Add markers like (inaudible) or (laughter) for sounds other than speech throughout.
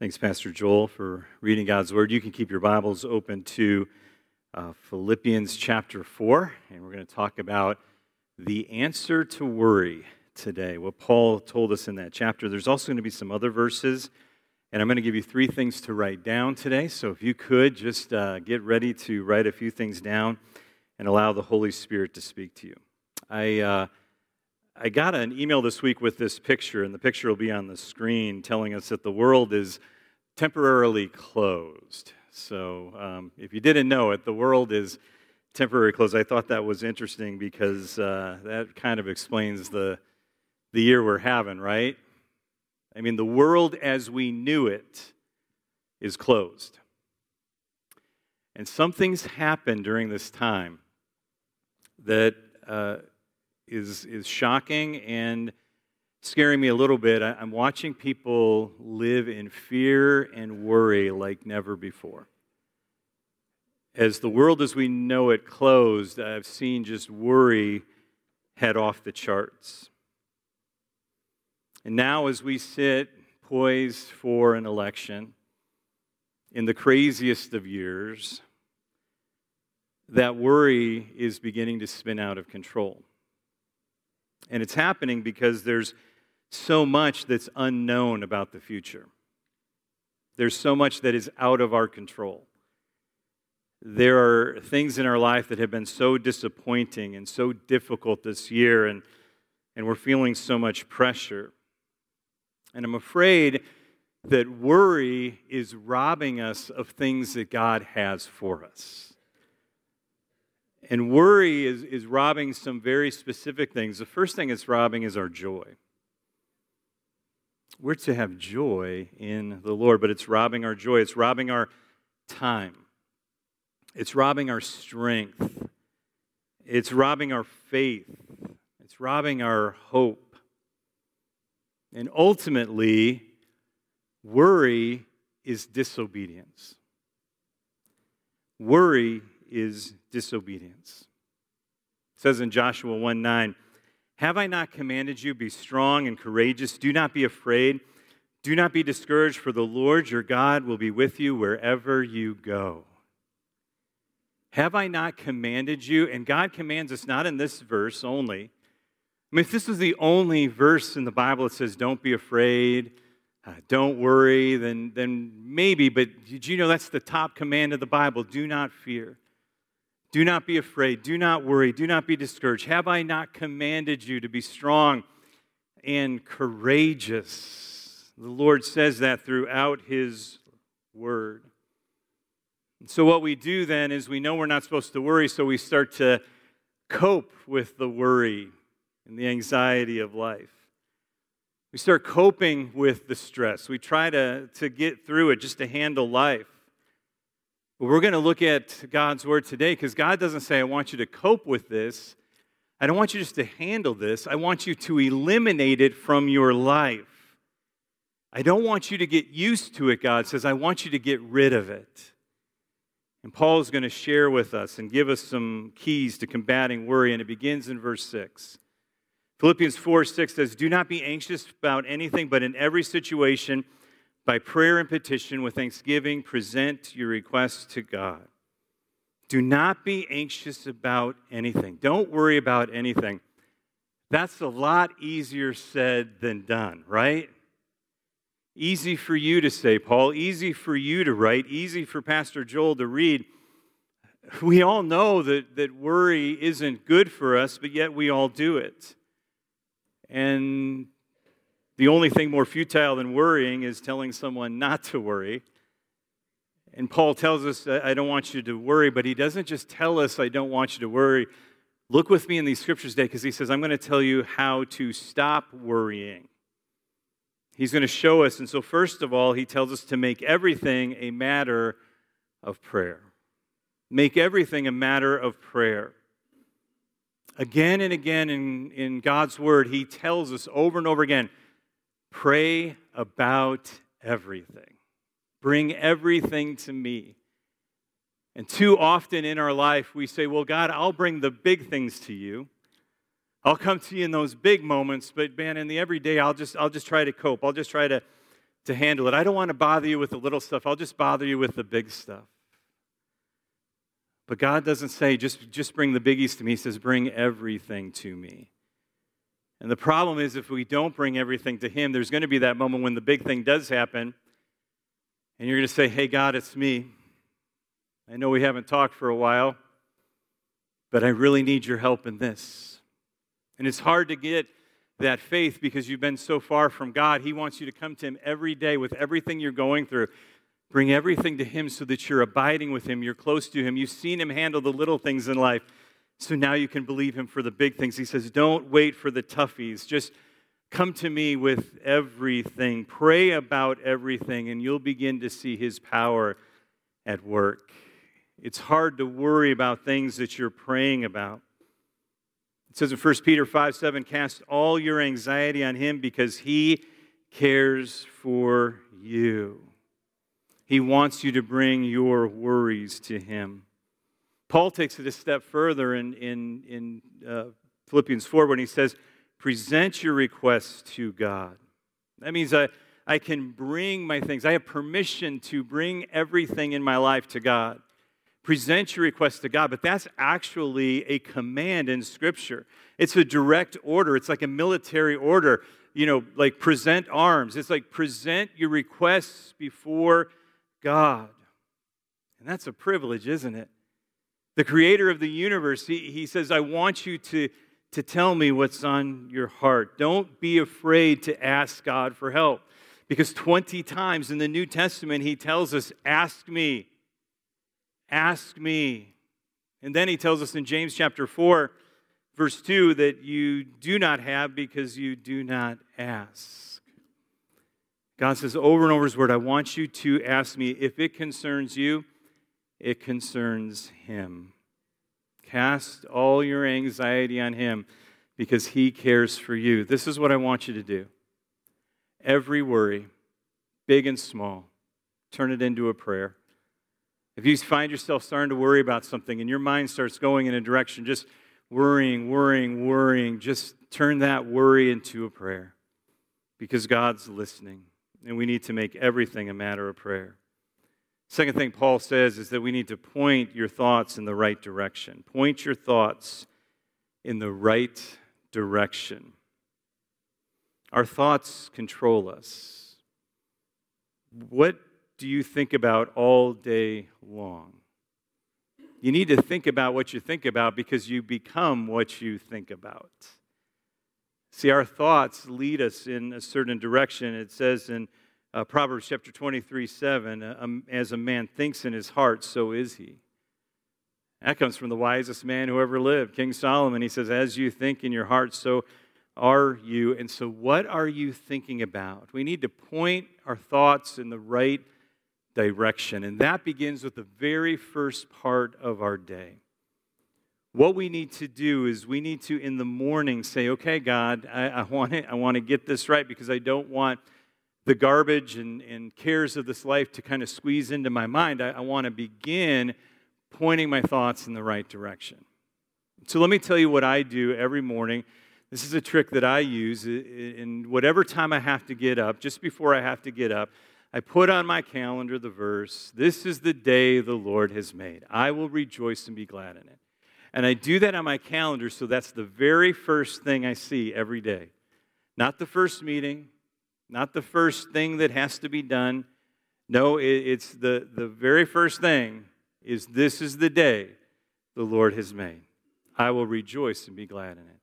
Thanks, Pastor Joel, for reading God's Word. You can keep your Bibles open to uh, Philippians chapter 4, and we're going to talk about the answer to worry today, what Paul told us in that chapter. There's also going to be some other verses, and I'm going to give you three things to write down today. So if you could just uh, get ready to write a few things down and allow the Holy Spirit to speak to you. I. Uh, I got an email this week with this picture, and the picture will be on the screen telling us that the world is temporarily closed. So, um, if you didn't know it, the world is temporarily closed. I thought that was interesting because uh, that kind of explains the, the year we're having, right? I mean, the world as we knew it is closed. And something's happened during this time that uh, is, is shocking and scaring me a little bit. I, I'm watching people live in fear and worry like never before. As the world as we know it closed, I've seen just worry head off the charts. And now, as we sit poised for an election in the craziest of years, that worry is beginning to spin out of control. And it's happening because there's so much that's unknown about the future. There's so much that is out of our control. There are things in our life that have been so disappointing and so difficult this year, and, and we're feeling so much pressure. And I'm afraid that worry is robbing us of things that God has for us. And worry is, is robbing some very specific things. The first thing it's robbing is our joy. We're to have joy in the Lord, but it's robbing our joy. It's robbing our time. It's robbing our strength. It's robbing our faith. It's robbing our hope. And ultimately, worry is disobedience. Worry is disobedience. It says in Joshua 1 9, Have I not commanded you, be strong and courageous? Do not be afraid. Do not be discouraged, for the Lord your God will be with you wherever you go. Have I not commanded you? And God commands us not in this verse only. I mean, if this was the only verse in the Bible that says, don't be afraid, uh, don't worry, then, then maybe, but did you know that's the top command of the Bible? Do not fear. Do not be afraid. Do not worry. Do not be discouraged. Have I not commanded you to be strong and courageous? The Lord says that throughout His Word. And so, what we do then is we know we're not supposed to worry, so we start to cope with the worry and the anxiety of life. We start coping with the stress. We try to, to get through it just to handle life. We're going to look at God's word today because God doesn't say, I want you to cope with this. I don't want you just to handle this. I want you to eliminate it from your life. I don't want you to get used to it, God says. I want you to get rid of it. And Paul is going to share with us and give us some keys to combating worry, and it begins in verse 6. Philippians 4 6 says, Do not be anxious about anything, but in every situation, by prayer and petition with thanksgiving, present your requests to God. Do not be anxious about anything. Don't worry about anything. That's a lot easier said than done, right? Easy for you to say, Paul. Easy for you to write. Easy for Pastor Joel to read. We all know that, that worry isn't good for us, but yet we all do it. And the only thing more futile than worrying is telling someone not to worry. And Paul tells us, I don't want you to worry, but he doesn't just tell us, I don't want you to worry. Look with me in these scriptures today because he says, I'm going to tell you how to stop worrying. He's going to show us. And so, first of all, he tells us to make everything a matter of prayer. Make everything a matter of prayer. Again and again in, in God's word, he tells us over and over again Pray about everything. Bring everything to me. And too often in our life, we say, Well, God, I'll bring the big things to you. I'll come to you in those big moments, but man, in the everyday, I'll just, I'll just try to cope. I'll just try to to handle it. I don't want to bother you with the little stuff. I'll just bother you with the big stuff. But God doesn't say, just, just bring the biggies to me. He says, bring everything to me. And the problem is, if we don't bring everything to Him, there's going to be that moment when the big thing does happen, and you're going to say, Hey, God, it's me. I know we haven't talked for a while, but I really need your help in this. And it's hard to get that faith because you've been so far from God. He wants you to come to Him every day with everything you're going through. Bring everything to Him so that you're abiding with Him, you're close to Him. You've seen Him handle the little things in life. So now you can believe him for the big things. He says, Don't wait for the toughies. Just come to me with everything. Pray about everything, and you'll begin to see his power at work. It's hard to worry about things that you're praying about. It says in 1 Peter 5 7, cast all your anxiety on him because he cares for you. He wants you to bring your worries to him. Paul takes it a step further in, in, in uh, Philippians 4 when he says, Present your requests to God. That means I, I can bring my things. I have permission to bring everything in my life to God. Present your requests to God, but that's actually a command in Scripture. It's a direct order, it's like a military order. You know, like present arms. It's like present your requests before God. And that's a privilege, isn't it? The creator of the universe, he, he says, I want you to, to tell me what's on your heart. Don't be afraid to ask God for help. Because 20 times in the New Testament, he tells us, Ask me, ask me. And then he tells us in James chapter 4, verse 2, that you do not have because you do not ask. God says over and over his word, I want you to ask me. If it concerns you, it concerns him. Cast all your anxiety on him because he cares for you. This is what I want you to do. Every worry, big and small, turn it into a prayer. If you find yourself starting to worry about something and your mind starts going in a direction, just worrying, worrying, worrying, just turn that worry into a prayer because God's listening and we need to make everything a matter of prayer. Second thing Paul says is that we need to point your thoughts in the right direction. Point your thoughts in the right direction. Our thoughts control us. What do you think about all day long? You need to think about what you think about because you become what you think about. See, our thoughts lead us in a certain direction. It says in uh, Proverbs chapter 23, 7, uh, um, as a man thinks in his heart, so is he. That comes from the wisest man who ever lived, King Solomon. He says, As you think in your heart, so are you. And so, what are you thinking about? We need to point our thoughts in the right direction. And that begins with the very first part of our day. What we need to do is we need to, in the morning, say, Okay, God, I, I want, it, I want to get this right because I don't want the garbage and, and cares of this life to kind of squeeze into my mind, I, I want to begin pointing my thoughts in the right direction. So let me tell you what I do every morning. This is a trick that I use in whatever time I have to get up, just before I have to get up. I put on my calendar the verse, This is the day the Lord has made. I will rejoice and be glad in it. And I do that on my calendar, so that's the very first thing I see every day. Not the first meeting, not the first thing that has to be done. No, it's the, the very first thing is this is the day the Lord has made. I will rejoice and be glad in it.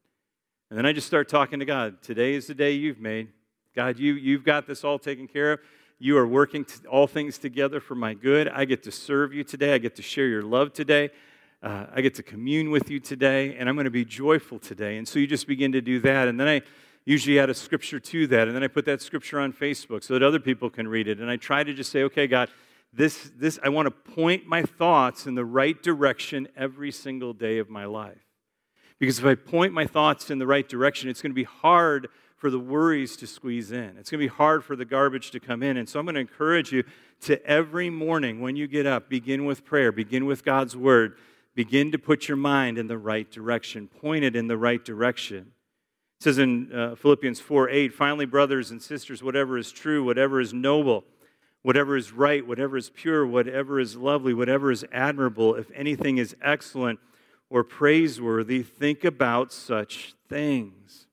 And then I just start talking to God. Today is the day you've made. God, you, you've got this all taken care of. You are working all things together for my good. I get to serve you today. I get to share your love today. Uh, I get to commune with you today, and I'm going to be joyful today. And so you just begin to do that. And then I usually add a scripture to that, and then I put that scripture on Facebook so that other people can read it. And I try to just say, okay, God, this, this, I want to point my thoughts in the right direction every single day of my life. Because if I point my thoughts in the right direction, it's going to be hard for the worries to squeeze in. It's going to be hard for the garbage to come in. And so I'm going to encourage you to every morning when you get up, begin with prayer, begin with God's word, begin to put your mind in the right direction, point it in the right direction. It says in uh, Philippians 4 8, finally, brothers and sisters, whatever is true, whatever is noble, whatever is right, whatever is pure, whatever is lovely, whatever is admirable, if anything is excellent or praiseworthy, think about such things.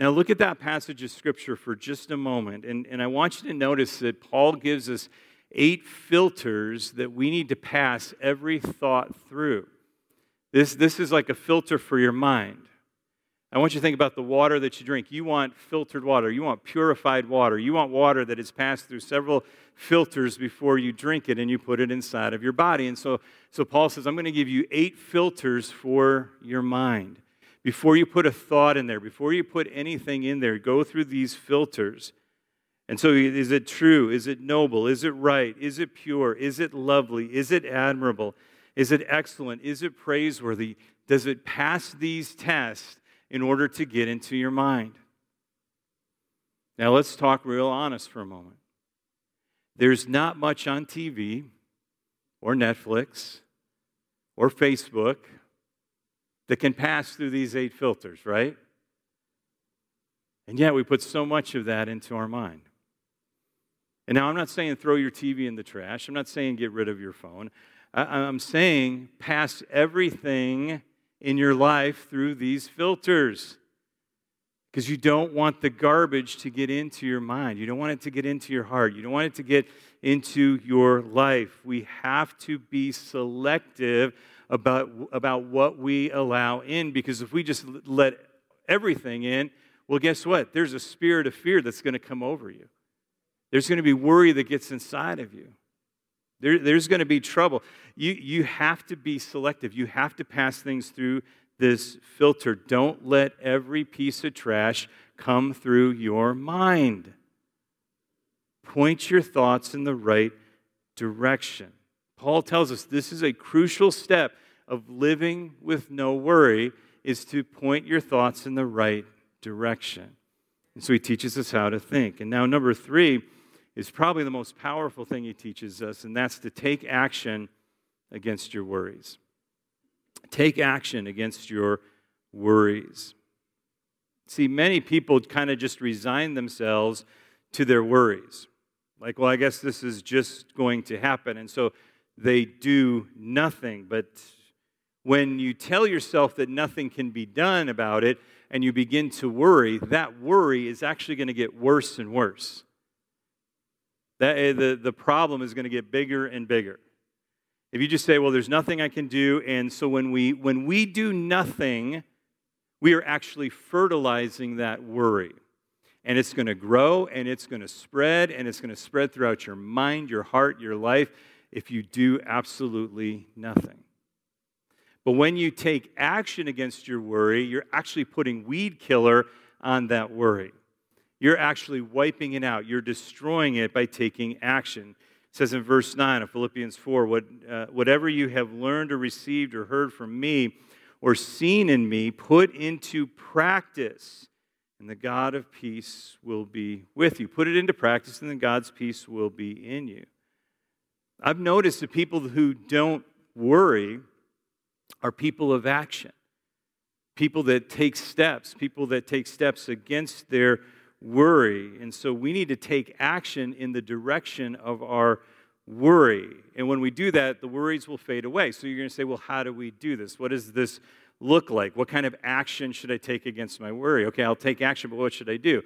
Now, look at that passage of Scripture for just a moment, and, and I want you to notice that Paul gives us eight filters that we need to pass every thought through. This, this is like a filter for your mind. I want you to think about the water that you drink. You want filtered water. You want purified water. You want water that has passed through several filters before you drink it and you put it inside of your body. And so, so Paul says, I'm going to give you eight filters for your mind. Before you put a thought in there, before you put anything in there, go through these filters. And so, is it true? Is it noble? Is it right? Is it pure? Is it lovely? Is it admirable? Is it excellent? Is it praiseworthy? Does it pass these tests? In order to get into your mind. Now, let's talk real honest for a moment. There's not much on TV or Netflix or Facebook that can pass through these eight filters, right? And yet we put so much of that into our mind. And now I'm not saying throw your TV in the trash. I'm not saying get rid of your phone. I'm saying pass everything in your life through these filters. Because you don't want the garbage to get into your mind. You don't want it to get into your heart. You don't want it to get into your life. We have to be selective about, about what we allow in because if we just let everything in, well, guess what? There's a spirit of fear that's going to come over you. There's going to be worry that gets inside of you. There, there's going to be trouble. You, you have to be selective. You have to pass things through this filter. Don't let every piece of trash come through your mind. Point your thoughts in the right direction. Paul tells us this is a crucial step of living with no worry is to point your thoughts in the right direction. And so he teaches us how to think. And now number 3, is probably the most powerful thing he teaches us, and that's to take action against your worries. Take action against your worries. See, many people kind of just resign themselves to their worries. Like, well, I guess this is just going to happen. And so they do nothing. But when you tell yourself that nothing can be done about it and you begin to worry, that worry is actually going to get worse and worse that, eh, the, the problem is going to get bigger and bigger. If you just say, well, there's nothing I can do, and so when we, when we do nothing, we are actually fertilizing that worry. And it's going to grow and it's going to spread and it's going to spread throughout your mind, your heart, your life if you do absolutely nothing. But when you take action against your worry, you're actually putting weed killer on that worry you're actually wiping it out. You're destroying it by taking action. It says in verse 9 of Philippians 4 what, uh, Whatever you have learned or received or heard from me or seen in me, put into practice, and the God of peace will be with you. Put it into practice, and then God's peace will be in you. I've noticed that people who don't worry are people of action, people that take steps, people that take steps against their worry. And so we need to take action in the direction of our worry. And when we do that, the worries will fade away. So you're going to say, well, how do we do this? What does this look like? What kind of action should I take against my worry? Okay, I'll take action, but what should I do?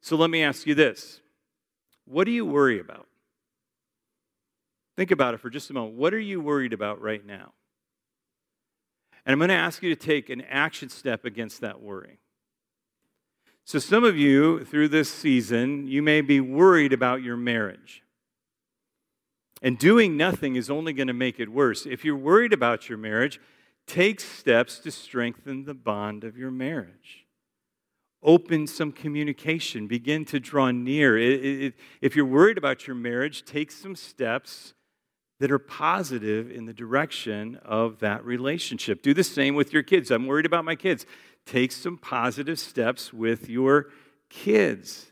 So let me ask you this What do you worry about? Think about it for just a moment. What are you worried about right now? And I'm going to ask you to take an action step against that worry. So, some of you through this season, you may be worried about your marriage. And doing nothing is only going to make it worse. If you're worried about your marriage, take steps to strengthen the bond of your marriage. Open some communication, begin to draw near. It, it, if you're worried about your marriage, take some steps that are positive in the direction of that relationship. Do the same with your kids. I'm worried about my kids take some positive steps with your kids.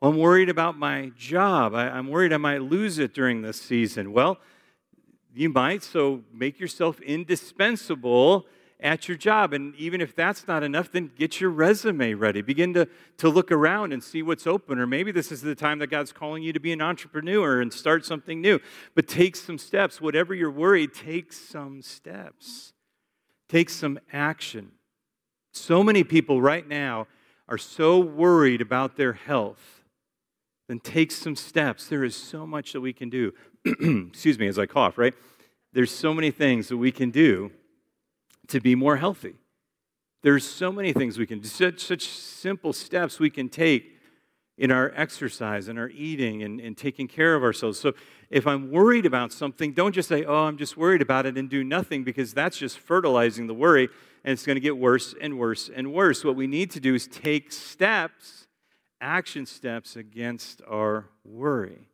Well, I'm worried about my job. I, am worried I might lose it during this season. Well, you might, so make yourself indispensable at your job. And even if that's not enough, then get your resume ready. Begin to, to look around and see what's open. Or maybe this is the time that God's calling you to be an entrepreneur and start something new. But take some steps. Whatever you're worried, take some steps. Take some action. So many people right now are so worried about their health. Then take some steps. There is so much that we can do. (clears throat) Excuse me as I cough, right? There's so many things that we can do to be more healthy. There's so many things we can do, such, such simple steps we can take in our exercise and our eating and, and taking care of ourselves. So if I'm worried about something, don't just say, oh, I'm just worried about it and do nothing because that's just fertilizing the worry and it's going to get worse and worse and worse. What we need to do is take steps, action steps against our worry.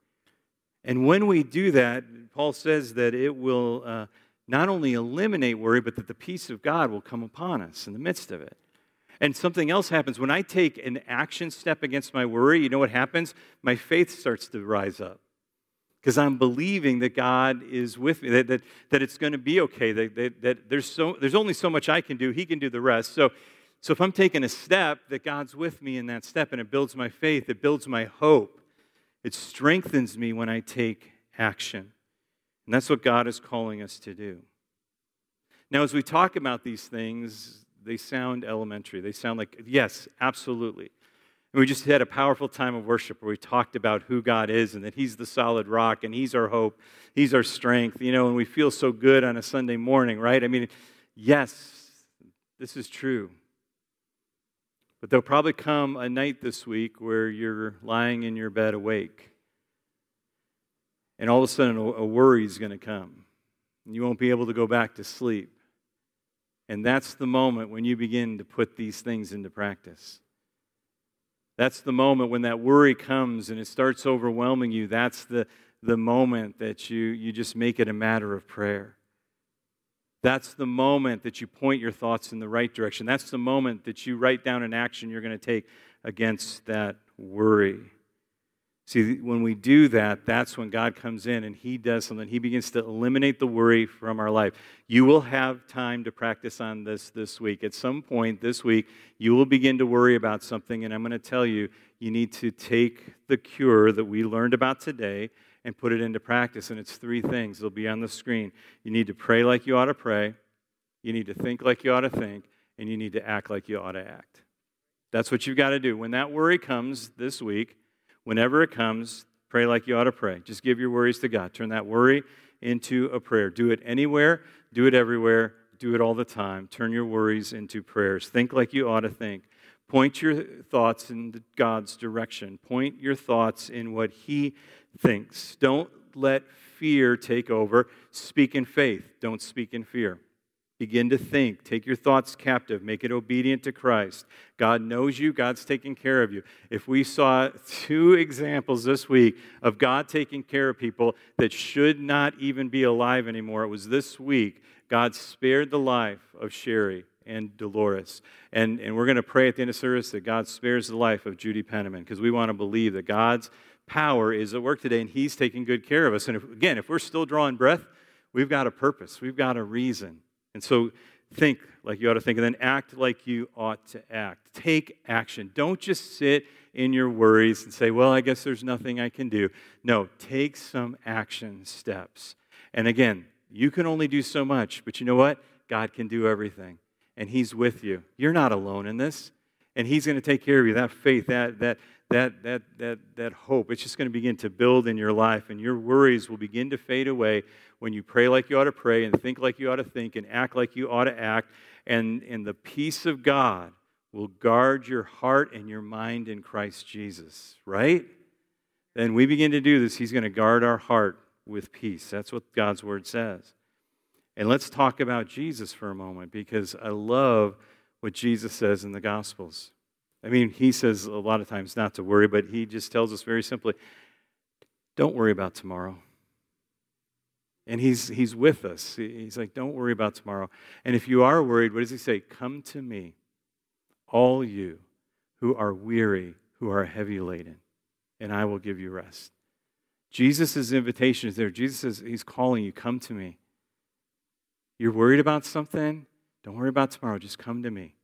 And when we do that, Paul says that it will. Uh, not only eliminate worry, but that the peace of God will come upon us in the midst of it. And something else happens. When I take an action step against my worry, you know what happens? My faith starts to rise up. Because I'm believing that God is with me, that, that, that it's going to be okay, that, that, that, there's, so, there's only so much I can do, He can do the rest. So, so if I'm taking a step, that God's with me in that step, and it builds my faith, it builds my hope, it strengthens me when I take action. And that's what God is calling us to do. Now, as we talk about these things, they sound elementary. They sound like, yes, absolutely. And we just had a powerful time of worship where we talked about who God is and that He's the solid rock and He's our hope, He's our strength, you know, and we feel so good on a Sunday morning, right? I mean, yes, this is true. But there'll probably come a night this week where you're lying in your bed awake and all of a sudden, a worry is going to come. And you won't be able to go back to sleep. And that's the moment when you begin to put these things into practice. That's the moment when that worry comes and it starts overwhelming you. That's the, the moment that you, you just make it a matter of prayer. That's the moment that you point your thoughts in the right direction. That's the moment that you write down an action you're going to take against that worry. See, when we do that, that's when God comes in and He does something. He begins to eliminate the worry from our life. You will have time to practice on this this week. At some point this week, you will begin to worry about something, and I'm going to tell you, you need to take the cure that we learned about today and put it into practice. And it's three things. They'll be on the screen. You need to pray like you ought to pray, you need to think like you ought to think, and you need to act like you ought to act. That's what you've got to do. When that worry comes this week, whenever it comes, pray like you ought to pray. Just give your worries to God. Turn that worry into a prayer. Do it anywhere, do it everywhere, do it all the time. Turn your worries into prayers. Think like you ought to think. Point your thoughts in God's direction. Point your thoughts in what He thinks. Don't let fear take over. Speak in faith. Don't speak in fear. Begin to think. Take your thoughts captive. Make it obedient to Christ. God knows you. God's taking care of you. If we saw two examples this week of God taking care of people that should not even be alive anymore, it was this week. God spared the life of Sherry and Dolores. And, and we're going to pray at the end of service that God spares the life of Judy Penniman because we want to believe that God's power is at work today and He's taking good care of us. And if, again, if we're still drawing breath, we've got a purpose, we've got a reason. And so think like you ought to think, and then act like you ought to act. Take action. Don't just sit in your worries and say, well, I guess there's nothing I can do. No, take some action steps. And again, you can only do so much, but you know what? God can do everything, and He's with you. You're not alone in this, and He's going to take care of you. That faith, that, that, that, that, that, that hope, it's just going to begin to build in your life, and your worries will begin to fade away when you pray like you ought to pray and think like you ought to think and act like you ought to act. And, and the peace of God will guard your heart and your mind in Christ Jesus, right? Then we begin to do this, He's going to guard our heart with peace. That's what God's word says. And let's talk about Jesus for a moment because I love what Jesus says in the Gospels. I mean, he says a lot of times not to worry, but he just tells us very simply don't worry about tomorrow. And he's, he's with us. He's like, don't worry about tomorrow. And if you are worried, what does he say? Come to me, all you who are weary, who are heavy laden, and I will give you rest. Jesus' invitation is there. Jesus says, He's calling you, come to me. You're worried about something? Don't worry about tomorrow. Just come to me.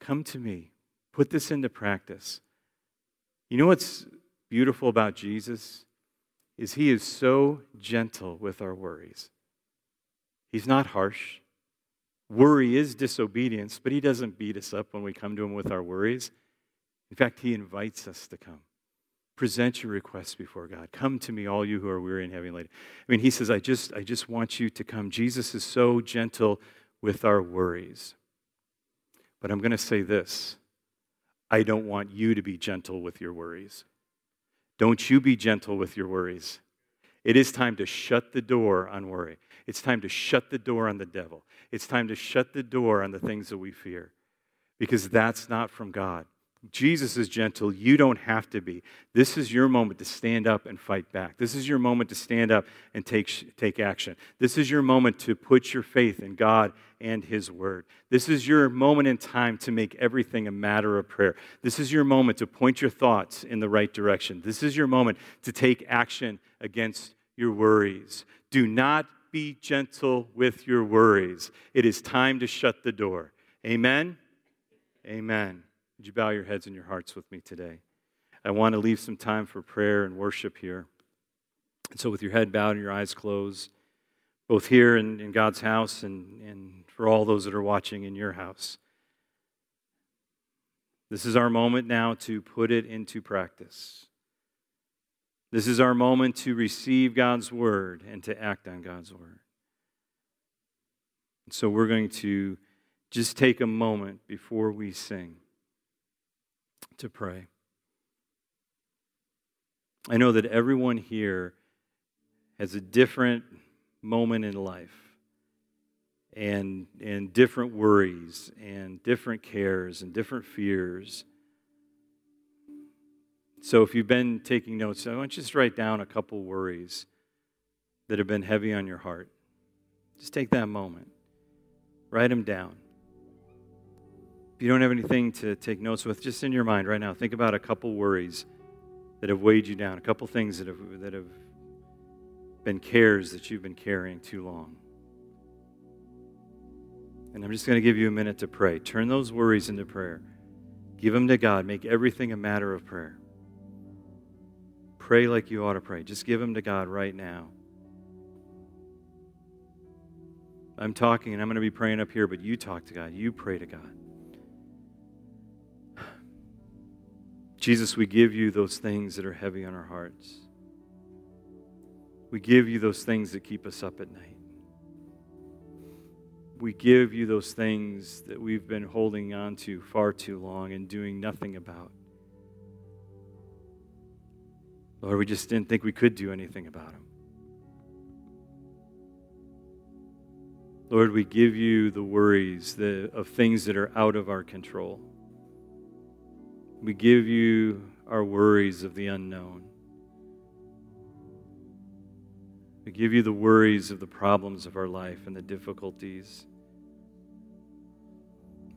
Come to me. Put this into practice. You know what's beautiful about Jesus? Is he is so gentle with our worries. He's not harsh. Worry is disobedience, but he doesn't beat us up when we come to him with our worries. In fact, he invites us to come. Present your requests before God. Come to me, all you who are weary and heavy laden. I mean, he says, I just, I just want you to come. Jesus is so gentle with our worries. But I'm going to say this I don't want you to be gentle with your worries. Don't you be gentle with your worries. It is time to shut the door on worry. It's time to shut the door on the devil. It's time to shut the door on the things that we fear because that's not from God. Jesus is gentle. You don't have to be. This is your moment to stand up and fight back. This is your moment to stand up and take, take action. This is your moment to put your faith in God and His Word. This is your moment in time to make everything a matter of prayer. This is your moment to point your thoughts in the right direction. This is your moment to take action against your worries. Do not be gentle with your worries. It is time to shut the door. Amen? Amen. Would you bow your heads and your hearts with me today? I want to leave some time for prayer and worship here. And so, with your head bowed and your eyes closed, both here in, in God's house and, and for all those that are watching in your house, this is our moment now to put it into practice. This is our moment to receive God's word and to act on God's word. And so, we're going to just take a moment before we sing to pray. I know that everyone here has a different moment in life and, and different worries and different cares and different fears. So if you've been taking notes, I want you to just write down a couple worries that have been heavy on your heart. Just take that moment, write them down you don't have anything to take notes with, just in your mind right now, think about a couple worries that have weighed you down, a couple things that have, that have been cares that you've been carrying too long. And I'm just going to give you a minute to pray. Turn those worries into prayer. Give them to God. Make everything a matter of prayer. Pray like you ought to pray. Just give them to God right now. I'm talking and I'm going to be praying up here, but you talk to God. You pray to God. Jesus, we give you those things that are heavy on our hearts. We give you those things that keep us up at night. We give you those things that we've been holding on to far too long and doing nothing about. Lord, we just didn't think we could do anything about them. Lord, we give you the worries of things that are out of our control. We give you our worries of the unknown. We give you the worries of the problems of our life and the difficulties.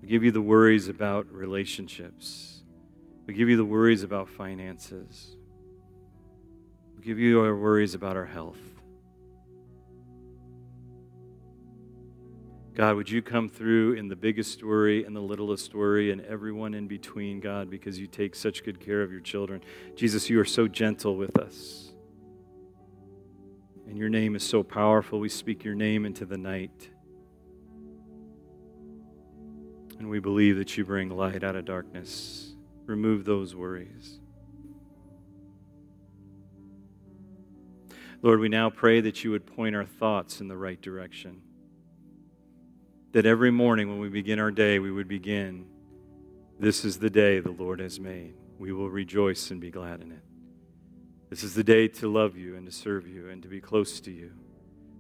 We give you the worries about relationships. We give you the worries about finances. We give you our worries about our health. God, would you come through in the biggest story and the littlest story and everyone in between, God, because you take such good care of your children. Jesus, you are so gentle with us. And your name is so powerful. We speak your name into the night. And we believe that you bring light out of darkness. Remove those worries. Lord, we now pray that you would point our thoughts in the right direction that every morning when we begin our day, we would begin, This is the day the Lord has made. We will rejoice and be glad in it. This is the day to love you and to serve you and to be close to you.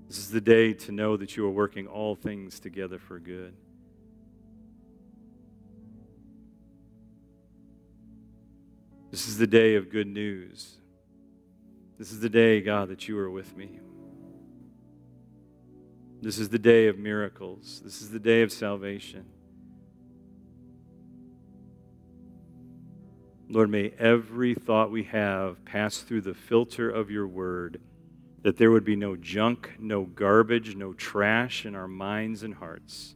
This is the day to know that you are working all things together for good. This is the day of good news. This is the day, God, that you are with me. This is the day of miracles. This is the day of salvation. Lord, may every thought we have pass through the filter of your word, that there would be no junk, no garbage, no trash in our minds and hearts.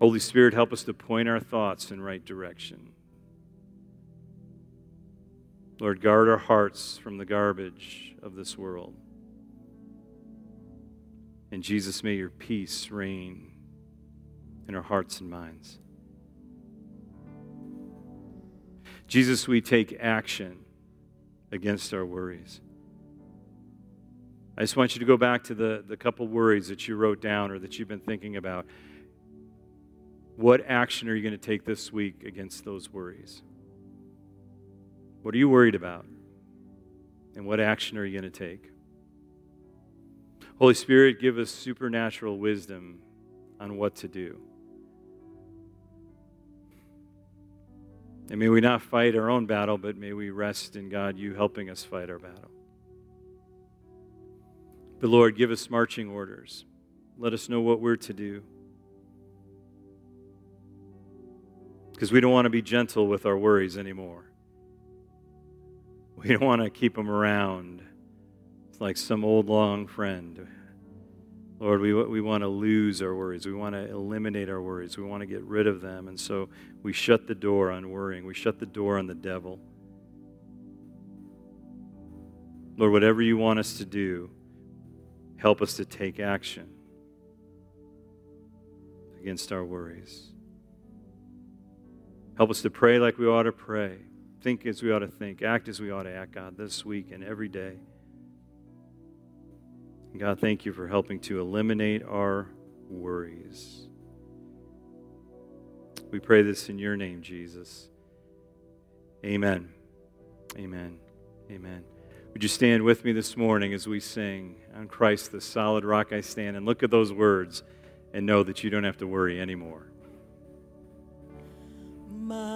Holy Spirit, help us to point our thoughts in right direction. Lord, guard our hearts from the garbage of this world. And Jesus, may your peace reign in our hearts and minds. Jesus, we take action against our worries. I just want you to go back to the, the couple worries that you wrote down or that you've been thinking about. What action are you going to take this week against those worries? What are you worried about? And what action are you going to take? Holy Spirit, give us supernatural wisdom on what to do. And may we not fight our own battle, but may we rest in God, you helping us fight our battle. But Lord, give us marching orders. Let us know what we're to do. Because we don't want to be gentle with our worries anymore. We don't want to keep them around. It's like some old long friend. Lord, we, we want to lose our worries. We want to eliminate our worries. We want to get rid of them. And so we shut the door on worrying. We shut the door on the devil. Lord, whatever you want us to do, help us to take action against our worries. Help us to pray like we ought to pray, think as we ought to think, act as we ought to act, God, this week and every day. God, thank you for helping to eliminate our worries. We pray this in your name, Jesus. Amen. Amen. Amen. Would you stand with me this morning as we sing, On Christ, the solid rock I stand, and look at those words and know that you don't have to worry anymore. My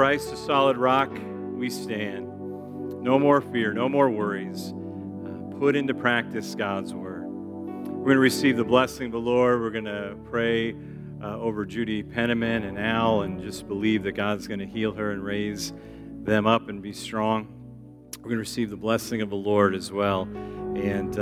Christ, a solid rock, we stand. No more fear, no more worries. Uh, put into practice God's word. We're going to receive the blessing of the Lord. We're going to pray uh, over Judy Penniman and Al and just believe that God's going to heal her and raise them up and be strong. We're going to receive the blessing of the Lord as well. And uh,